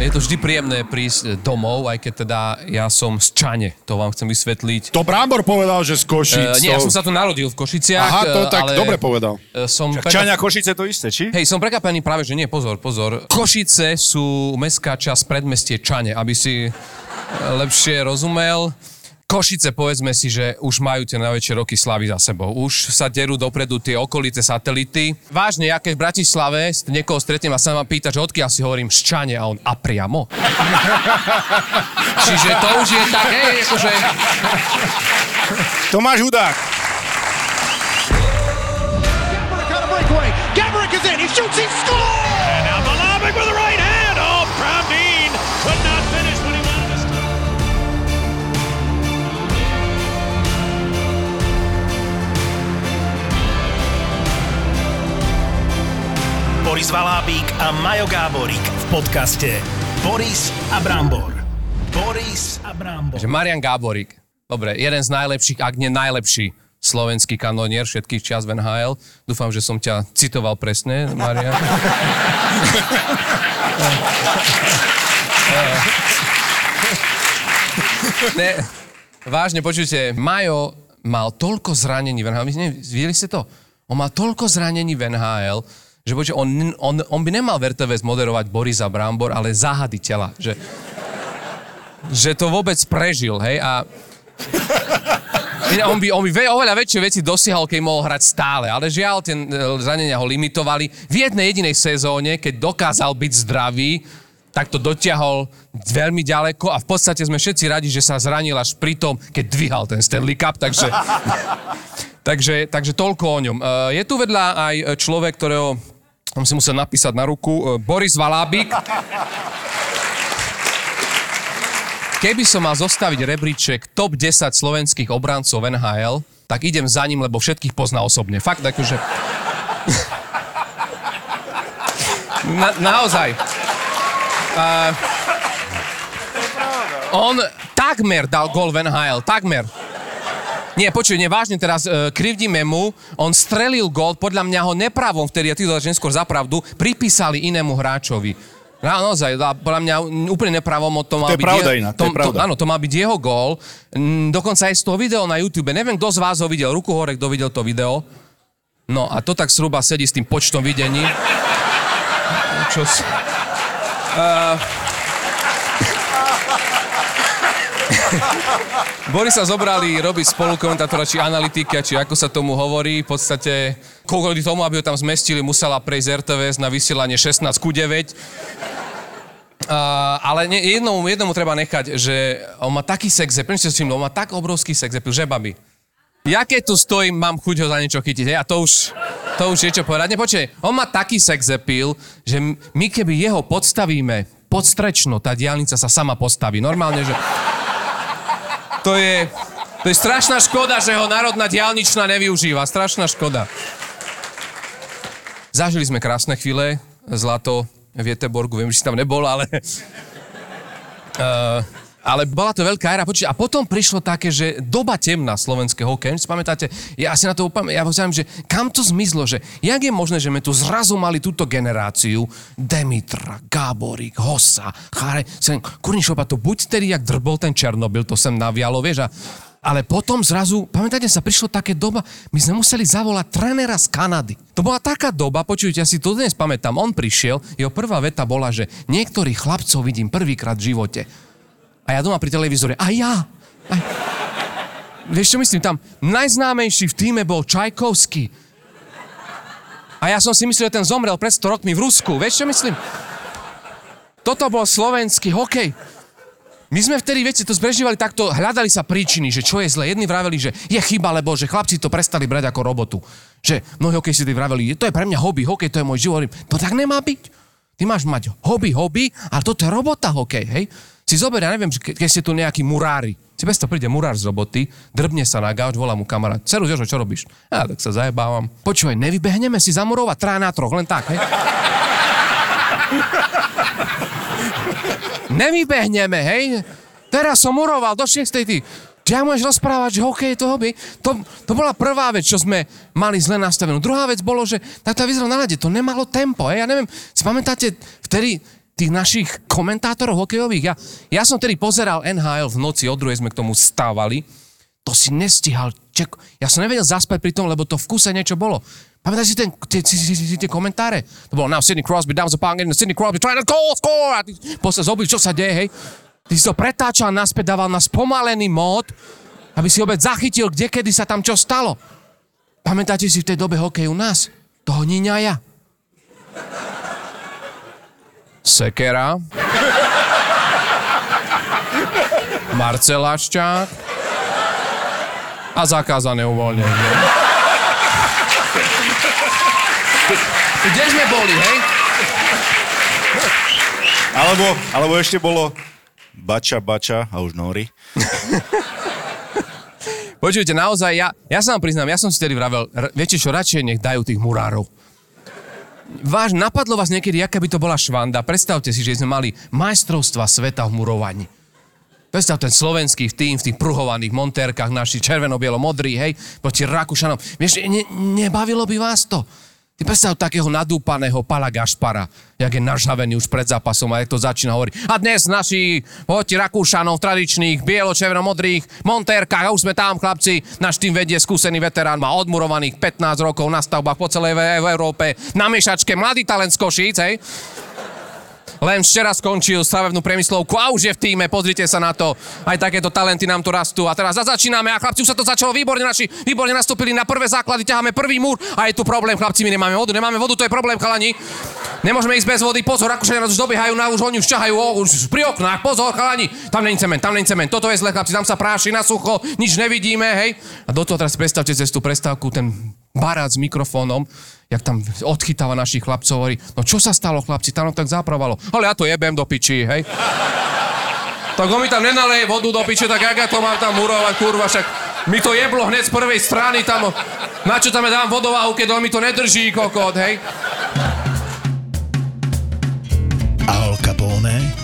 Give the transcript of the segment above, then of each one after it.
Je to vždy príjemné prísť domov, aj keď teda ja som z Čane, to vám chcem vysvetliť. To Brábor povedal, že z Košic. Uh, nie, ja som sa tu narodil v Košiciach. Aha, to eh, tak ale, dobre povedal. Som Však preka- Čania Košice to isté, či? Hej, som prekapený práve, že nie, pozor, pozor. Košice sú mestská časť predmestie Čane, aby si lepšie rozumel. Košice, povedzme si, že už majú tie najväčšie roky slavy za sebou. Už sa derú dopredu tie okolité satelity. Vážne, ja keď v Bratislave niekoho stretnem a sa ma pýta, že odkiaľ si hovorím z Čane a on a priamo. Čiže to už je tak, hej, akože... Tomáš Hudák. Gabrick is in. He shoots. He scores. Boris Valábík a Majo Gáborík v podcaste Boris a Brambor. Boris a Brambor. že Marian Gáborík, dobre, jeden z najlepších, ak nie najlepší slovenský kanonier všetkých čas v NHL. Dúfam, že som ťa citoval presne, Marian. ne, vážne, počujte, Majo mal toľko zranení v NHL, videli ste to? On mal toľko zranení v NHL, že počujte, on, on, on by nemal v RTVS moderovať Borisa Brambor, ale záhady tela. Že, že to vôbec prežil, hej, a on by, on by ve, oveľa väčšie veci dosiahol, keď mohol hrať stále, ale žiaľ, tie zranenia ho limitovali. V jednej jedinej sezóne, keď dokázal byť zdravý, tak to dotiahol veľmi ďaleko a v podstate sme všetci radi, že sa zranil až pri tom, keď dvíhal ten Stanley Cup, takže, takže, takže toľko o ňom. E, Je tu vedľa aj človek, ktorého som si musel napísať na ruku, e, Boris Valábik. Keby som mal zostaviť rebríček top 10 slovenských obrancov NHL, tak idem za ním, lebo všetkých pozná osobne. Fakt, akože... Na, naozaj. Uh, on takmer dal gol v NHL, takmer. Nie, počuj, nevážne teraz, uh, krivdíme mu, on strelil gol, podľa mňa ho nepravom vtedy, a ty to neskôr za pravdu, pripísali inému hráčovi. No, naozaj, podľa mňa úplne nepravom to mal To je byť... pravda je- inak, to je pravda. áno, to má byť jeho gól. Dokonca aj z toho videa na YouTube. Neviem, kto z vás ho videl. Ruku hore, kto videl to video. No a to tak zhruba sedí s tým počtom videní. Čo si... Uh... Borisa zobrali robiť spolukomentátora, či analytika, či ako sa tomu hovorí. V podstate, kvôli tomu, aby ho tam zmestili, musela prejsť RTVS na vysielanie 16 ku 9. Uh, ale nie, jednomu, jednomu treba nechať, že on má taký sex appeal, si všimli, on má tak obrovský sex appeal, že babi. Ja keď tu stojím, mám chuť ho za niečo chytiť, hej, a to už, to už je čo povedať. Nepočkej, on má taký sex appeal, že my keby jeho podstavíme pod strečno, tá diálnica sa sama postaví. Normálne, že... To je, to je strašná škoda, že ho národná diálničná nevyužíva. Strašná škoda. Zažili sme krásne chvíle, zlato v Jeteborgu, viem, že si tam nebol, ale... Uh, ale bola to veľká éra. Počuť, a potom prišlo také, že doba temná slovenského hokeja. Si pamätáte, ja si na to upam- ja poviem, že kam to zmizlo, že jak je možné, že sme tu zrazu mali túto generáciu Demitra, Gáborík, Hossa, Chare, sem, kurní šopa, to buď tedy, jak drbol ten Černobyl, to sem navialo, vieš, a ale potom zrazu, pamätáte sa, prišlo také doba, my sme museli zavolať trénera z Kanady. To bola taká doba, počujte, ja si to dnes pamätám, on prišiel, jeho prvá veta bola, že niektorých chlapcov vidím prvýkrát v živote. A ja doma pri televízore, a ja. A... Vieš čo myslím, tam najznámejší v týme bol Čajkovský. A ja som si myslel, že ten zomrel pred 100 rokmi v Rusku. Vieš čo myslím? Toto bol slovenský hokej. My sme vtedy, viete, to zbrežívali takto, hľadali sa príčiny, že čo je zle. Jedni vraveli, že je chyba, lebo že chlapci to prestali brať ako robotu. Že mnohí hokejisti vraveli, to je pre mňa hobby, hokej, to je môj život. To tak nemá byť. Ty máš mať hobby, hobby, ale toto je robota hokej, hej? Si zober, ja neviem, ke- keď ste tu nejakí murári. Si bez príde murár z roboty, drbne sa na gauč, volá mu kamarát. Ceru, Jožo, čo robíš? Ja tak sa zajebávam. Počúvaj, nevybehneme si zamurovať trá na troch, len tak, hej? nevybehneme, hej? Teraz som muroval do 6. ty. Ty môžeš rozprávať, že hokej to hobby? To, to bola prvá vec, čo sme mali zle nastavenú. Druhá vec bolo, že tak to vyzeralo na lade, to nemalo tempo, hej? Ja neviem, si pamätáte vtedy tých našich komentátorov hokejových? Ja, ja som tedy pozeral NHL v noci, od druhej sme k tomu stávali. To si nestihal. Ček, ja som nevedel zaspať pri tom, lebo to v kuse niečo bolo. Pamätáš si ten, tie, tie, tie, tie komentáre? To bolo now Sidney Crosby down the and Sidney Crosby trying to goal, score! A ty posled zobil, čo sa deje, hej? Ty si to pretáčal naspäť, dával na spomalený mód, aby si obec zachytil, kde kedy sa tam čo stalo. Pamätáte si v tej dobe hokej u nás? Toho ja. Sekera. Marcelaščák. A zakázané uvoľnenie. Kde sme boli, hej? Alebo, alebo ešte bolo bača, bača a už nori. Počujte, naozaj, ja, ja sa vám priznám, ja som si tedy vravel, viete čo, radšej nech dajú tých murárov. Váš, napadlo vás niekedy, aká by to bola švanda. Predstavte si, že sme mali majstrovstva sveta v murovaní. Predstav ten slovenský tým v tých pruhovaných montérkach, naši červeno-bielo-modrý, hej, proti Rakúšanom. Vieš, ne, nebavilo by vás to? Ty predstav takého nadúpaného Pala Gašpara, jak je nažhavený už pred zápasom a jak to začína hovoriť. A dnes naši hoti Rakúšanov tradičných, bielo-červeno-modrých montérkach, a už sme tam, chlapci, náš tým vedie skúsený veterán, má odmurovaných 15 rokov na stavbách po celej Európe, na miešačke, mladý talent z Košíc, hej. Len včera skončil stavebnú priemyslovku a už je v týme, pozrite sa na to. Aj takéto talenty nám tu rastú. A teraz začíname a chlapci, už sa to začalo výborne, naši výborne nastúpili na prvé základy, ťaháme prvý múr a je tu problém, chlapci, my nemáme vodu, nemáme vodu, to je problém, chalani. Nemôžeme ísť bez vody, pozor, Rakúšania nás už dobiehajú, na už oni už ťahajú, o, už pri oknách, pozor, chalani, tam není cement, tam není cement, toto je zle, chlapci, tam sa práši na sucho, nič nevidíme, hej. A do toho teraz predstavte cez tú prestávku ten barát s mikrofónom, jak tam odchytáva našich chlapcov, hovorí, no čo sa stalo chlapci, tam tak zapravalo. Ale ja to jebem do piči, hej. tak on mi tam nenaleje vodu do piče, tak jak ja to mám tam murovať, kurva, však mi to jeblo hneď z prvej strany tam, na čo tam dám vodováhu, keď on mi to nedrží, kokot, hej.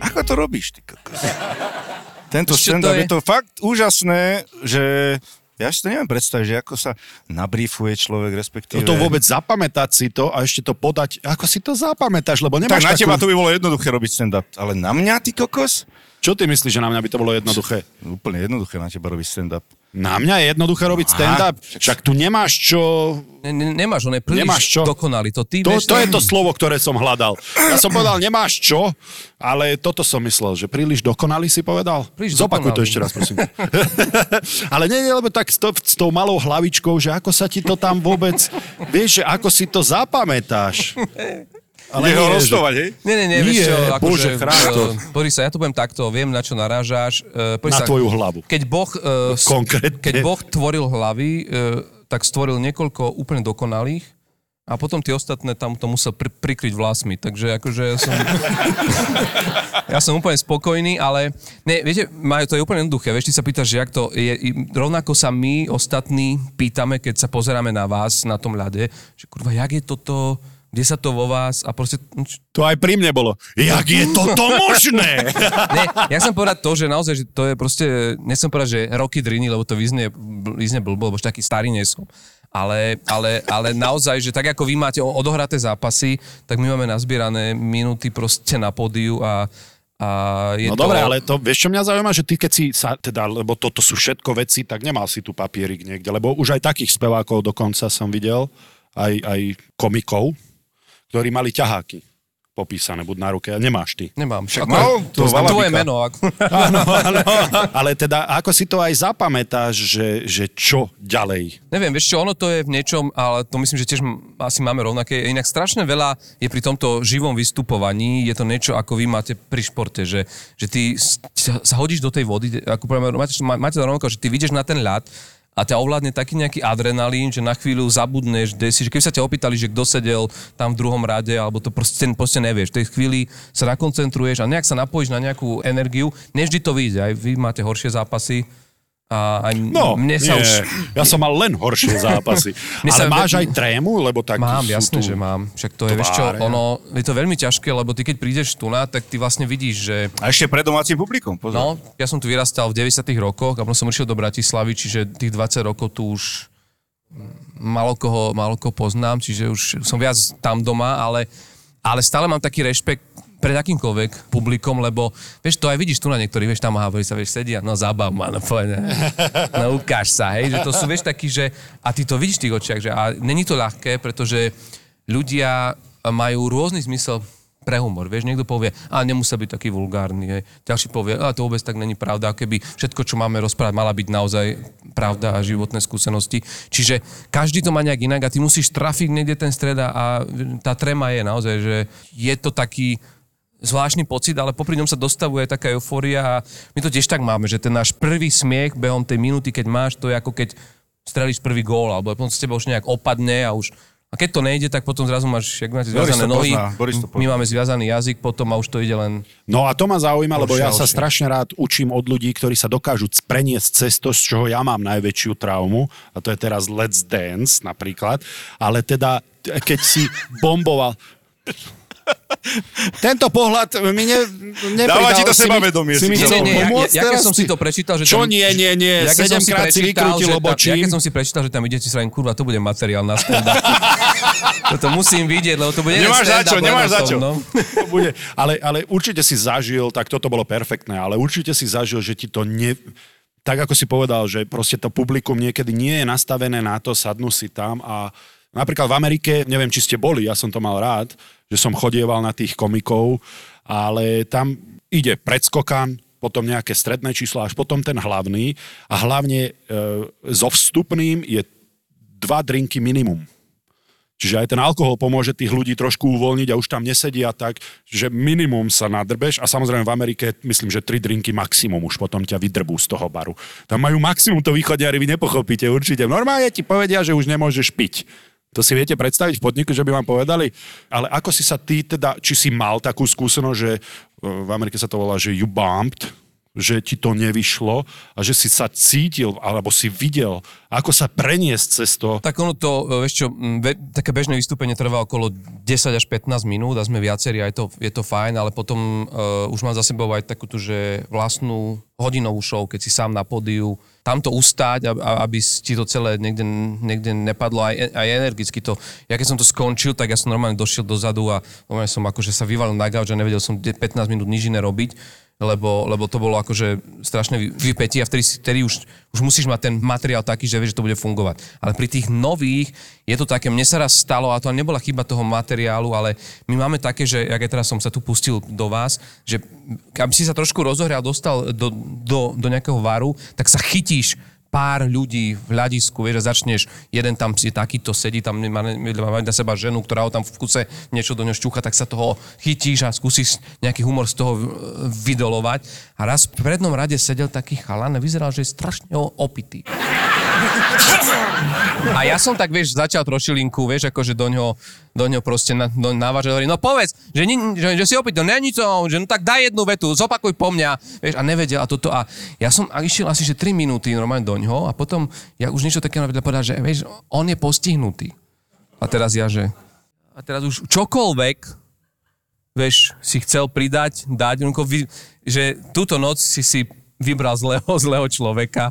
ako to robíš, ty kokos? Tento stand-up je- je to fakt úžasné, že ja si to neviem predstaviť, že ako sa nabriefuje človek, respektíve... To vôbec zapamätať si to a ešte to podať, ako si to zapamätáš, lebo Tak nemáš na takú... teba to by bolo jednoduché robiť stand-up, ale na mňa, ty kokos? Čo ty myslíš, že na mňa by to bolo jednoduché? Úplne jednoduché na teba robiť stand-up. Na mňa je jednoduché robiť stand-up. Však tu nemáš čo... Ne, ne, nemáš, on je príliš Nemáš čo? dokonalý. To, ty, To, vieš, to je to slovo, ktoré som hľadal. Ja som povedal, nemáš čo, ale toto som myslel, že príliš dokonalý si povedal. Príliš Zopakuj to dokonalý. ešte raz, prosím. ale nie, nie, lebo tak s, to, s tou malou hlavičkou, že ako sa ti to tam vôbec... Vieš, že ako si to zapamätáš. Ale ho nie, že- roztovať, hej? Nie, nie, nie, vieš Nie, čo, Bože, akože, chráň to. ja to poviem takto, viem, na čo narážaš. pozri Na sa, tvoju hlavu. Keď boh, s- Konkrétne. keď boh tvoril hlavy, eh, tak stvoril niekoľko úplne dokonalých a potom tie ostatné tam to musel pri, prikryť vlasmi, takže akože ja som... ja som úplne spokojný, ale ne, viete, majú, to je úplne jednoduché, vieš, ty sa pýtaš, že jak to je, rovnako sa my ostatní pýtame, keď sa pozeráme na vás na tom ľade, že kurva, jak je toto, kde sa to vo vás a proste, no, To aj pri mne bolo. Jak je toto možné? Ne, ja som povedať to, že naozaj, že to je proste, nechcem povedať, že roky driny, lebo to vyznie, vyznie blbo, lebo taký starý nie som. Ale, ale, ale naozaj, že tak ako vy máte odohraté zápasy, tak my máme nazbierané minúty proste na pódiu a, a je No to... dobre, ale to, vieš čo mňa zaujíma, že ty keď si sa, teda, lebo toto sú všetko veci, tak nemal si tu papierik niekde, lebo už aj takých spevákov dokonca som videl, aj, aj komikov, ktorí mali ťaháky. popísané, buď na ruke, a nemáš ty. Nemám. Však Ako- mal to to tvoje Valabika. meno. Ako... Áno, áno. Ale teda, ako si to aj zapamätáš, že, že čo ďalej? Neviem, vieš čo, ono to je v niečom, ale to myslím, že tiež asi máme rovnaké. Inak strašne veľa je pri tomto živom vystupovaní, je to niečo, ako vy máte pri športe, že, že ty sa hodíš do tej vody, ako poviem, máte, má- máte to rovnako, že ty vidieš na ten ľad a ťa ovládne taký nejaký adrenalín, že na chvíľu zabudneš, kde si, že keby sa ťa opýtali, že kto sedel tam v druhom rade, alebo to proste, proste nevieš. V tej chvíli sa nakoncentruješ a nejak sa napojíš na nejakú energiu. Nevždy to vyjde, aj vy máte horšie zápasy. A aj No, mne sa nie, už... ja som mal len horšie zápasy. Ale sa- máš aj trému, lebo tak Mám, tu... že mám. Však to je, vieš čo, ono, je to veľmi ťažké, lebo ty keď prídeš tu na, tak ty vlastne vidíš, že A ešte pred domácim publikom, pozor. No, ja som tu vyrastal v 90 rokoch a potom som išiel do Bratislavy, čiže tých 20 rokov tu už malo koho, malo koho poznám, čiže už som viac tam doma, ale, ale stále mám taký rešpekt pred akýmkoľvek publikom, lebo vieš, to aj vidíš tu na niektorých, vieš, tam hovorí sa, vieš, sedia, no zabav ma, no povedz, no ukáž sa, hej, že to sú, vieš, takí, že a ty to vidíš v tých očiach, že a není to ľahké, pretože ľudia majú rôzny zmysel pre humor. Vieš, niekto povie, a nemusel byť taký vulgárny. Hej. Ďalší povie, a to vôbec tak není pravda, keby všetko, čo máme rozprávať, mala byť naozaj pravda a životné skúsenosti. Čiže každý to má nejak inak a ty musíš trafiť niekde ten stred a- a tá trema je naozaj, že je to taký zvláštny pocit, ale popri ňom sa dostavuje taká eufória a my to tiež tak máme, že ten náš prvý smiech behom tej minúty, keď máš, to je ako keď strelíš prvý gól, alebo potom z teba už nejak opadne a už a keď to nejde, tak potom zrazu máš, jak máte zviazané nohy, my máme zviazaný jazyk potom a už to ide len... No a to ma zaujíma, lebo ja sa strašne rád učím od ľudí, ktorí sa dokážu preniesť cez to, z čoho ja mám najväčšiu traumu, a to je teraz Let's Dance napríklad, ale teda, keď si bomboval... Tento pohľad mi ne, nepridal... Dáva ti to si mi- sebavedomie, Si mi si chcel Nie, nie, ja, pomôcť ja, ja keď teraz som si to prečítal, že Čo tam, nie, nie, nie, ja keď som si sedemkrát si vykrútil že tam- Ja obočím. keď som si prečítal, že tam idete si hovorím, kurva, to bude materiál na stand Toto musím vidieť, lebo to bude Nemáš za čo, nemáš za čo. No. To bude, ale, ale určite si zažil, tak toto bolo perfektné, ale určite si zažil, že ti to ne... Tak ako si povedal, že proste to publikum niekedy nie je nastavené na to, sadnú si tam a napríklad v Amerike, neviem, či ste boli, ja som to mal rád, že som chodieval na tých komikov, ale tam ide predskokan, potom nejaké stredné číslo, až potom ten hlavný a hlavne e, so vstupným je dva drinky minimum. Čiže aj ten alkohol pomôže tých ľudí trošku uvoľniť a už tam nesedia tak, že minimum sa nadrbeš a samozrejme v Amerike myslím, že tri drinky maximum už potom ťa vydrbú z toho baru. Tam majú maximum to východňari, vy nepochopíte určite. Normálne ti povedia, že už nemôžeš piť. To si viete predstaviť v podniku, že by vám povedali? Ale ako si sa ty teda, či si mal takú skúsenosť, že e, v Amerike sa to volá, že you bumped, že ti to nevyšlo a že si sa cítil alebo si videl, ako sa preniesť cez to. Tak ono to, e, vieš čo, ve, také bežné vystúpenie trvá okolo 10 až 15 minút a sme viacerí a je to, je to fajn, ale potom uh, už mám za sebou aj takúto, že vlastnú hodinovú show, keď si sám na pódiu, tam to ustáť, aby ti to celé niekde, niekde nepadlo aj, aj energicky to. Ja keď som to skončil, tak ja som normálne došiel dozadu a normálne som akože sa vyvalil na gauč a nevedel som 15 minút nič iné robiť lebo, lebo to bolo akože strašné vy- vypätie a vtedy, vtedy už, už musíš mať ten materiál taký, že vieš, že to bude fungovať. Ale pri tých nových je to také, mne sa raz stalo, a to nebola chyba toho materiálu, ale my máme také, že, aj teraz som sa tu pustil do vás, že aby si sa trošku rozohral, dostal do, do, do nejakého varu, tak sa chytíš pár ľudí v hľadisku, vieš, a začneš, jeden tam si takýto sedí, tam má, má na seba ženu, ktorá ho tam v kuse niečo do ňo šťucha, tak sa toho chytíš a skúsiš nejaký humor z toho v- vydolovať. A raz v prednom rade sedel taký chalan a vyzeral, že je strašne opitý. A ja som tak, vieš, začal trošilinku, vieš, akože do ňoho, do ňoho proste na, do, navážať, hovorí, no povedz, že, ni, že, že si opýtal, není to, že no tak daj jednu vetu, zopakuj po mňa, vieš, a nevedel a toto. A ja som a išiel asi, že 3 minúty normálne do ňoho a potom ja už niečo také vedel povedať, že vieš, on je postihnutý. A teraz ja, že... A teraz už čokoľvek, vieš, si chcel pridať, dať, že túto noc si si vybral zlého, zlého človeka.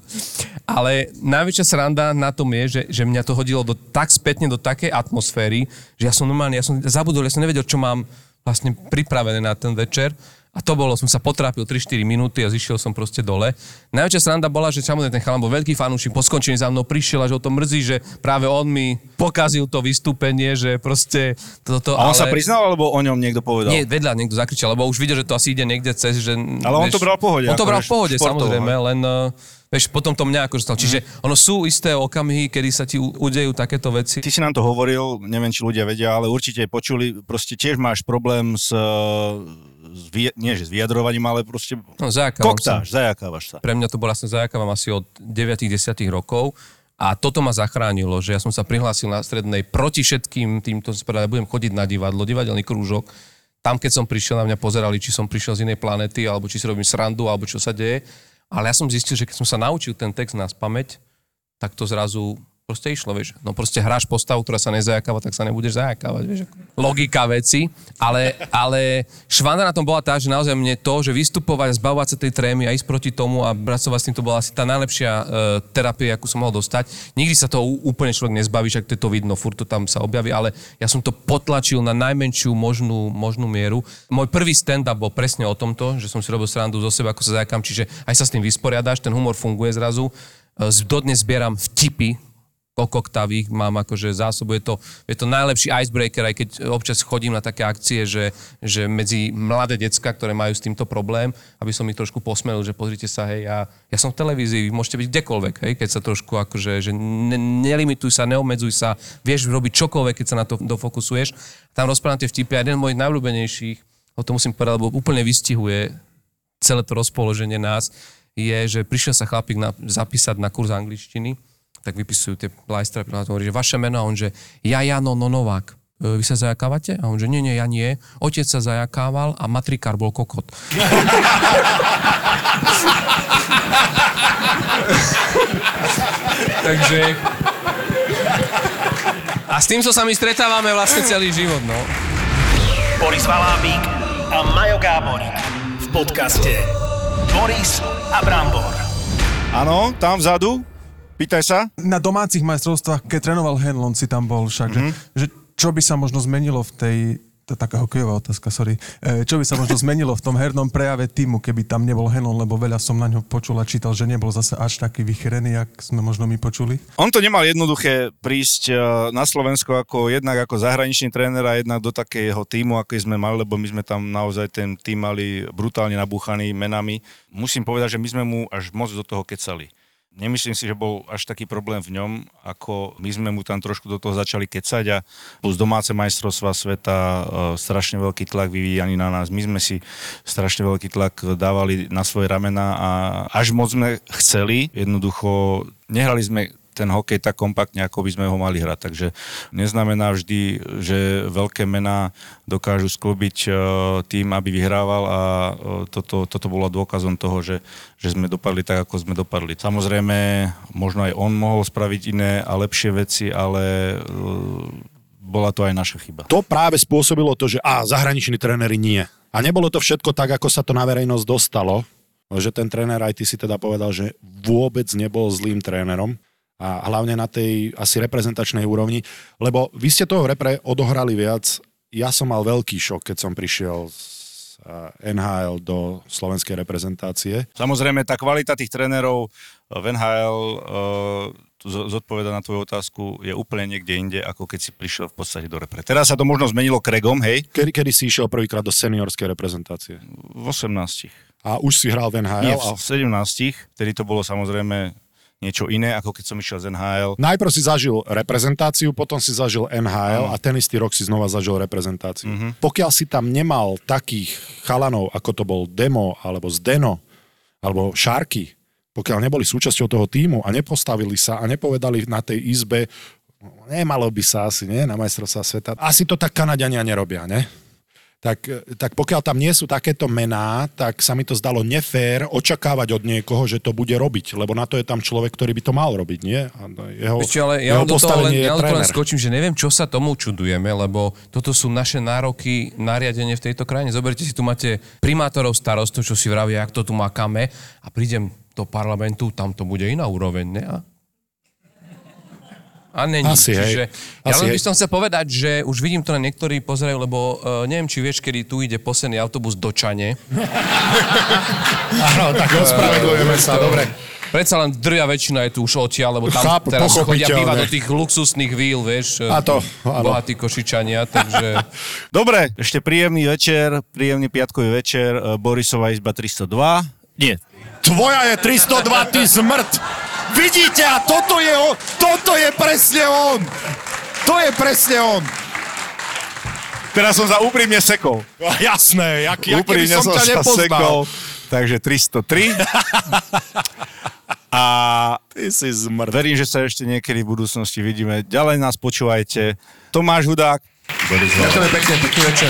Ale najväčšia sranda na tom je, že, že mňa to hodilo do, tak spätne do takej atmosféry, že ja som normálne, ja som zabudol, ja som nevedel, čo mám vlastne pripravené na ten večer. A to bolo, som sa potrápil 3-4 minúty a zišiel som proste dole. Najväčšia sranda bola, že samozrejme ten chalan bol veľký fanúšik, po skončení za mnou prišiel a že o tom mrzí, že práve on mi pokazil to vystúpenie, že proste toto... A on ale... sa priznal, alebo o ňom niekto povedal? Nie, vedľa niekto zakričal, lebo už videl, že to asi ide niekde cez, že... Ale on to bral v pohode, On to bral vieš, v pohode, športovo, samozrejme, hej. len... uh, Vieš, potom to mňa akože stalo. Čiže ono sú isté okamihy, kedy sa ti udejú takéto veci. Ty si nám to hovoril, neviem, či ľudia vedia, ale určite počuli, proste tiež máš problém s, eh, s vy, nie že s vyjadrovaním, ale proste No, zajakávam sa. koktáš, zajakávaš sa. Pre mňa to bola, som zajakávam asi od 9-10 rokov. A toto ma zachránilo, že ja som sa prihlásil na strednej proti všetkým týmto, povedal, budem chodiť na divadlo, divadelný krúžok. Tam, keď som prišiel, na mňa pozerali, či som prišiel z inej planety, alebo či si robím srandu, alebo čo sa deje. Ale ja som zistil, že keď som sa naučil ten text na spameť, tak to zrazu proste išlo, vieš. No proste hráš postavu, ktorá sa nezajakáva, tak sa nebudeš zajakávať, vieš. Logika veci, ale, ale švanda na tom bola tá, že naozaj mne to, že vystupovať, zbavovať sa tej trémy a ísť proti tomu a pracovať s tým, to bola asi tá najlepšia uh, terapia, akú som mohol dostať. Nikdy sa to úplne človek nezbaví, však to to vidno, furt to tam sa objaví, ale ja som to potlačil na najmenšiu možnú, možnú mieru. Môj prvý stand-up bol presne o tomto, že som si robil srandu zo seba, ako sa zajakám, čiže aj sa s tým vysporiadaš, ten humor funguje zrazu. E, Dodnes zbieram vtipy, kokoktavých, mám akože zásobu, je to, je to najlepší icebreaker, aj keď občas chodím na také akcie, že, že medzi mladé decka, ktoré majú s týmto problém, aby som ich trošku posmelil, že pozrite sa, hej, ja, ja som v televízii, môžete byť kdekoľvek, hej, keď sa trošku akože, že ne, nelimituj sa, neobmedzuj sa, vieš robiť čokoľvek, keď sa na to dofokusuješ. Tam rozprávam tie vtipy a jeden z mojich najľúbenejších, o to musím povedať, lebo úplne vystihuje celé to rozpoloženie nás, je, že prišiel sa chlapík na, zapísať na kurz angličtiny, tak vypisujú tie plajstrapy, a hovorí, že vaše meno, a on, že ja Jano Nonovák. E, Vy sa zajakávate? A on, že nie, nie, ja nie. Otec sa zajakával a matrikár bol kokot. Takže... A s týmto sa my stretávame vlastne celý život, no. Boris Valábík a Majo Gáborík v podcaste Boris a Brambor. Áno, tam vzadu, pýtaj sa. Na domácich majstrovstvách, keď trénoval Henlon, si tam bol však, mm-hmm. že, že čo by sa možno zmenilo v tej, to je taká hokejová otázka, sorry, e, čo by sa možno zmenilo v tom hernom prejave týmu, keby tam nebol Henlon, lebo veľa som na ňo počul a čítal, že nebol zase až taký vychrený, jak sme možno my počuli. On to nemal jednoduché prísť eh, na Slovensko ako jednak ako zahraničný tréner a jednak do takého týmu, aký sme mali, lebo my sme tam naozaj ten tým mali brutálne nabúchaný menami. Musím povedať, že my sme mu až moc do toho kecali. Nemyslím si, že bol až taký problém v ňom, ako my sme mu tam trošku do toho začali kecať a plus domáce majstrovstva sveta, e, strašne veľký tlak vyvíjaný na nás. My sme si strašne veľký tlak dávali na svoje ramena a až moc sme chceli, jednoducho nehrali sme ten hokej tak kompaktne, ako by sme ho mali hrať. Takže neznamená vždy, že veľké mená dokážu sklobiť e, tým, aby vyhrával a e, toto, toto bolo dôkazom toho, že, že sme dopadli tak, ako sme dopadli. Samozrejme, možno aj on mohol spraviť iné a lepšie veci, ale e, bola to aj naša chyba. To práve spôsobilo to, že a zahraniční tréneri nie. A nebolo to všetko tak, ako sa to na verejnosť dostalo, že ten tréner, aj ty si teda povedal, že vôbec nebol zlým trénerom a hlavne na tej asi reprezentačnej úrovni, lebo vy ste toho v repre odohrali viac. Ja som mal veľký šok, keď som prišiel z eh, NHL do slovenskej reprezentácie. Samozrejme, tá kvalita tých trénerov v NHL uh, zodpoveda na tvoju otázku, je úplne niekde inde, ako keď si prišiel v podstate do repre. Teraz sa to možno zmenilo Kregom, hej, Kedy, kedy si išiel prvýkrát do seniorskej reprezentácie? v 18. A už si hral v NHL? Nie, v 17. Vtedy to bolo samozrejme niečo iné, ako keď som išiel z NHL. Najprv si zažil reprezentáciu, potom si zažil NHL Áno. a ten istý rok si znova zažil reprezentáciu. Mhm. Pokiaľ si tam nemal takých chalanov, ako to bol Demo, alebo Zdeno, alebo Šarky, pokiaľ neboli súčasťou toho týmu a nepostavili sa a nepovedali na tej izbe, nemalo by sa asi, nie, na majstrovstvá sveta. Asi to tak Kanadiania nerobia, ne? Tak, tak pokiaľ tam nie sú takéto mená, tak sa mi to zdalo nefér očakávať od niekoho, že to bude robiť, lebo na to je tam človek, ktorý by to mal robiť, nie? A jeho, Ešte, ale ja jeho do toho len, ja len, to len tréner. skočím, že neviem, čo sa tomu čudujeme, lebo toto sú naše nároky nariadenie v tejto krajine. Zoberte si, tu máte primátorov starostov, čo si vravia, jak to tu makáme a prídem do parlamentu, tam to bude iná úroveň, ne? A, a není. Asi, Čiže, hej. ja Asi, len by som chcel povedať, že už vidím to na niektorí pozerajú, lebo uh, neviem, či vieš, kedy tu ide posledný autobus do Čane. Áno, tak ospravedlujeme sa, dobre. Predsa len drvia väčšina je tu už odtiaľ, lebo tam Chápu, teraz chodia bývať do tých luxusných víl, vieš. A to, áno. Bohatí košičania, takže... Dobre, ešte príjemný večer, príjemný piatkový večer. E, Borisova izba 302. Nie, Tvoja je 302, ty smrt! Vidíte, a toto je on, toto je presne on! To je presne on! Teraz som za úprimne sekol. Jasné, jak, jak úprimne som ťa sa nepoznal. sekol. Takže 303. A Ty si zmrt. verím, že sa ešte niekedy v budúcnosti vidíme. Ďalej nás počúvajte. Tomáš Hudák. Ďakujem pekne, pekný večer.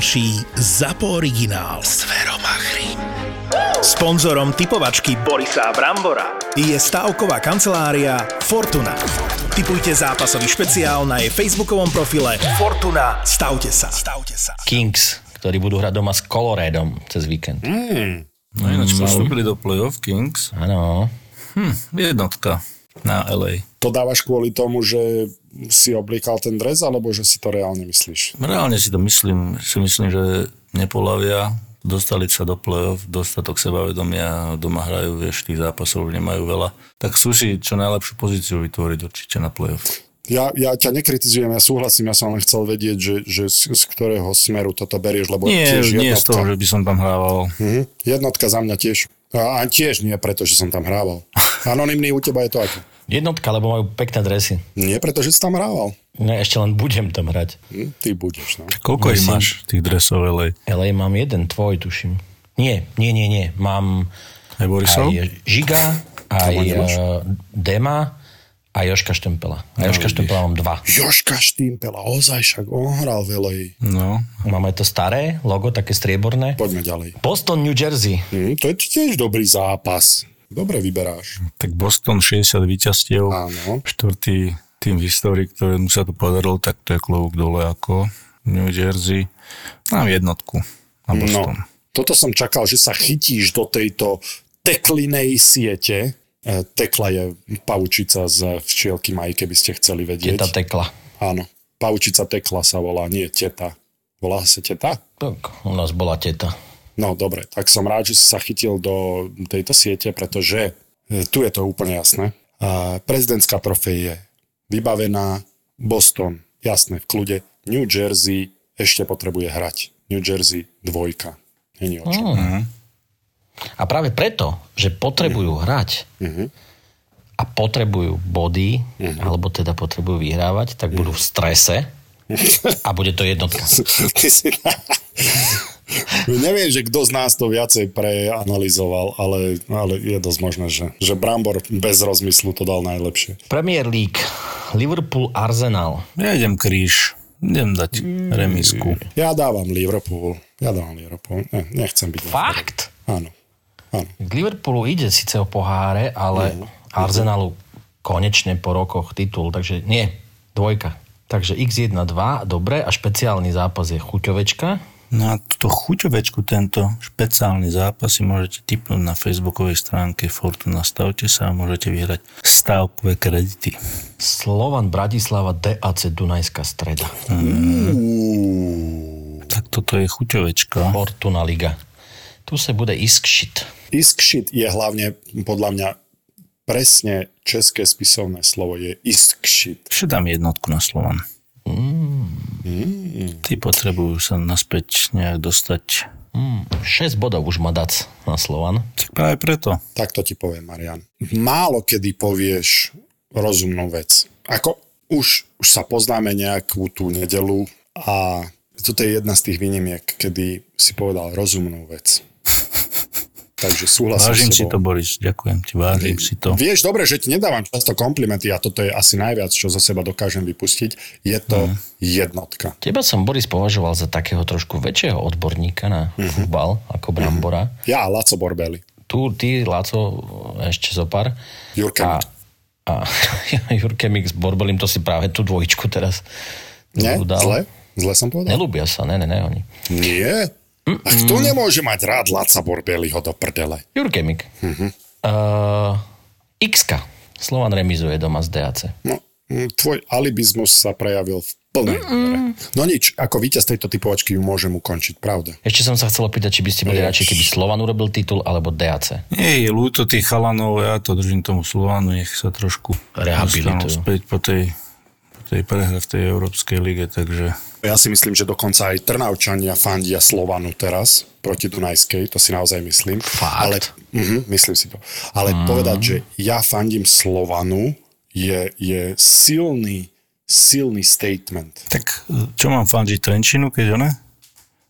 ZAPO originál. Zveromachry. Sponzorom typovačky Borisa Brambora je stavková kancelária Fortuna. Typujte zápasový špeciál na jej facebookovom profile Fortuna. Stavte sa. Stavte sa. Kings, ktorí budú hrať doma s Coloradom cez víkend. No ináč postupili do playoff Kings. Áno. Hm, jednotka na LA. To dávaš kvôli tomu, že si oblíkal ten dres, alebo že si to reálne myslíš? Reálne si to myslím, si myslím, že nepolavia, dostali sa do play-off, dostatok sebavedomia, doma hrajú, vieš, tých zápasov nemajú veľa. Tak chcú si čo najlepšiu pozíciu vytvoriť určite na play-off. Ja, ja ťa nekritizujem, ja súhlasím, ja som len chcel vedieť, že, že z, z ktorého smeru toto berieš, lebo Nie, tiež nie z toho, jednotka. že by som tam hrával. Mhm. Jednotka za mňa tiež. A, tiež nie preto, že som tam hrával. Anonymný u teba je to aký? Jednotka, lebo majú pekné dresy. Nie preto, že si tam hrával. No ešte len budem tam hrať. Hm, ty budeš, no. Koľko ich máš, tých dresov LA? LA mám jeden, tvoj tuším. Nie, nie, nie, nie. Mám Aj Borisov? aj Žiga, aj uh, Dema a Joška Štempela. A Joška Štempela mám dva. Joška Štýmpela, ozaj však on hral v LA. No, Máme to staré logo, také strieborné. Poďme ďalej. Boston, New Jersey. Hm, to je tiež dobrý zápas. Dobre vyberáš. tak Boston 60 víťazstiev, Áno. štvrtý tým v histórii, ktorému sa to podarilo, tak to je klobúk dole ako New Jersey. Mám jednotku na Boston. No, toto som čakal, že sa chytíš do tejto teklinej siete. E, Tekla je pavučica z včielky Maj, keby ste chceli vedieť. Teta tekla. Áno, pavučica Tekla sa volá, nie teta. Volá sa teta? Tak, u nás bola teta. No dobre, tak som rád, že si sa chytil do tejto siete, pretože e, tu je to úplne jasné. A prezidentská trofej je vybavená, Boston, jasné, v kľude, New Jersey ešte potrebuje hrať. New Jersey dvojka. Není o čom. Mm. A práve preto, že potrebujú hrať Mhm. a potrebujú body, alebo teda potrebujú vyhrávať, tak budú v strese a bude to jednotka. Ty si... Neviem, že kto z nás to viacej preanalizoval, ale, ale je dosť možné, že, že Brambor bez rozmyslu to dal najlepšie. Premier League, Liverpool, Arsenal. Ja idem kríž, idem dať remisku. Ja dávam Liverpool. Ja dávam Liverpool. Ne, nechcem byť. Fakt? Áno. Áno. K Liverpoolu ide síce o poháre, ale Arsenalu konečne po rokoch titul, takže nie, dvojka. Takže x1-2, dobre, a špeciálny zápas je chuťovečka No a túto chuťovečku, tento špeciálny zápas si môžete tipnúť na facebookovej stránke Fortuna. Stavte sa a môžete vyhrať stavkové kredity. Slovan Bratislava DAC Dunajská streda. Tak toto je chuťovečka. Fortuna Liga. Tu sa bude Iskšit. Iskšit je hlavne podľa mňa presne české spisovné slovo je iskšit. Ešte dám jednotku na Slovan. Mm. Tí potrebujú sa naspäť nejak dostať. Mm, 6 bodov už má dac na Slovan. Tak práve preto. Tak to ti poviem, Marian. Málo kedy povieš rozumnú vec. Ako už, už sa poznáme nejakú tú nedelu a toto je jedna z tých výnimiek, kedy si povedal rozumnú vec. Takže súhlasím Vážim si to, Boris. Ďakujem ti, vážim si to. Vieš, dobre, že ti nedávam často komplimenty a toto je asi najviac, čo za seba dokážem vypustiť. Je to Mhm. jednotka. Teba som, Boris, považoval za takého trošku väčšieho odborníka na Mhm. futbal ako Brambora. Ja, Laco Borbeli. Tu, ty, Laco, ešte zopár. Jurke a, a Jurke Mix s Borbelim, to si práve tú dvojičku teraz Nie? dal. Zle? Zle som povedal? Nelúbia sa, ne, ne, ne, oni. Nie? A kto nemôže mať rád Laca Borbeliho do prdele? Jurkemik. Mhm. Uh, X-ka. Slovan remizuje doma z DAC. No, mm, tvoj alibizmus sa prejavil v plnej. No nič, ako víťaz tejto typovačky ju môžem ukončiť, pravda. Ešte som sa chcel opýtať, či by ste boli radšej, keby Slovan urobil titul, alebo DAC. Nie, je ľúto tých chalanov, ja to držím tomu Slovánu, nech sa trošku Rehabilitujú. späť po tej, tej prehre v tej Európskej lige, takže Ja si myslím, že dokonca aj Trnavčania fandia Slovanu teraz proti Dunajskej, to si naozaj myslím. Fakt? Ale, uh myslím si to. Ale Mm. povedať, že ja fandím Slovanu je, je silný, silný statement. tak čo mám fandiť Trenčinu, keď ona?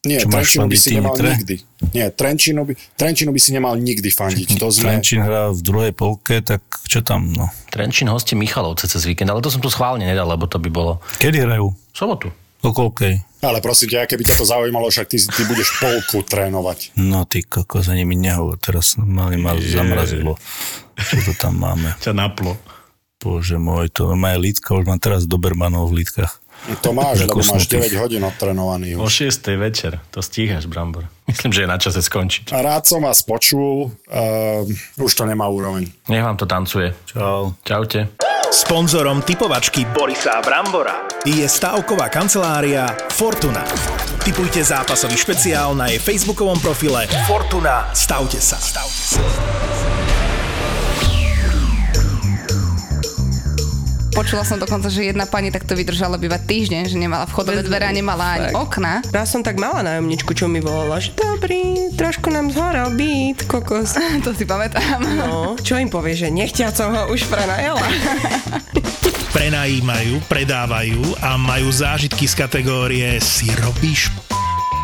Nie, Čo máš Trenčinu by si nemal Timitre? nikdy. Nie, Trenčinu by, Trenčinu by si nemal nikdy fandiť. To sme... Trenčín hrá v druhej polke, tak čo tam, no? Trenčín hostí Michalovce cez víkend, ale to som tu schválne nedal, lebo to by bolo Kedy hrajú? v sobotu. O koľkej? Ale prosím ťa, keby ťa to zaujímalo, však ty, ty budeš polku trénovať. No ty kokos, ani mi nehovor, teraz mali ma zamrazilo. Čo to tam máme? Ťa naplo. Bože môj, to má lítka, už mám teraz Dobermanov v lítkach. To máš, lebo máš Zakusnutých. 9 hodín odtrénovaných O už. 6. večer, to stíhaš, Brambor. Myslím, že je na čase skončiť. A rád som vás počul, uh, už to nemá úroveň. Nech vám to tancuje. Čau. Čaute. Sponzorom typovačky Borisa Brambora je stavková kancelária Fortuna. Typujte zápasový špeciál na jej facebookovom profile Fortuna. Stavte sa. Stavte sa. Počula som dokonca, že jedna pani takto vydržala bývať týždeň, že nemala vchodové dvere a nemala ani Tak. okna. Raz som tak mala nájomničku, čo mi volala, že dobrý, trošku nám zhoral byt, kokos. to si pamätám. No, čo im povie, že nechťa som ho už prenajela. Prenajímajú, predávajú a majú zážitky z kategórie si robíš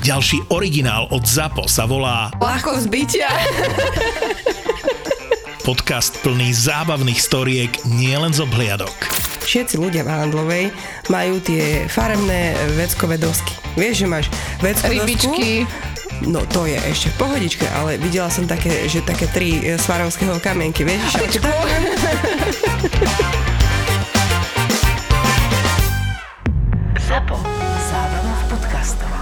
Ďalší originál od ZAPO sa volá Ľahko zbytia. podcast plný zábavných storiek nielen z obhliadok. Všetci ľudia v Handlovej majú tie farebné veckové dosky. Vieš, že máš veckové Rybičky. No to je ešte v pohodičke, ale videla som také, že také tri svarovského kamienky, vieš? Že Zapo. Zábrná v podcastovách.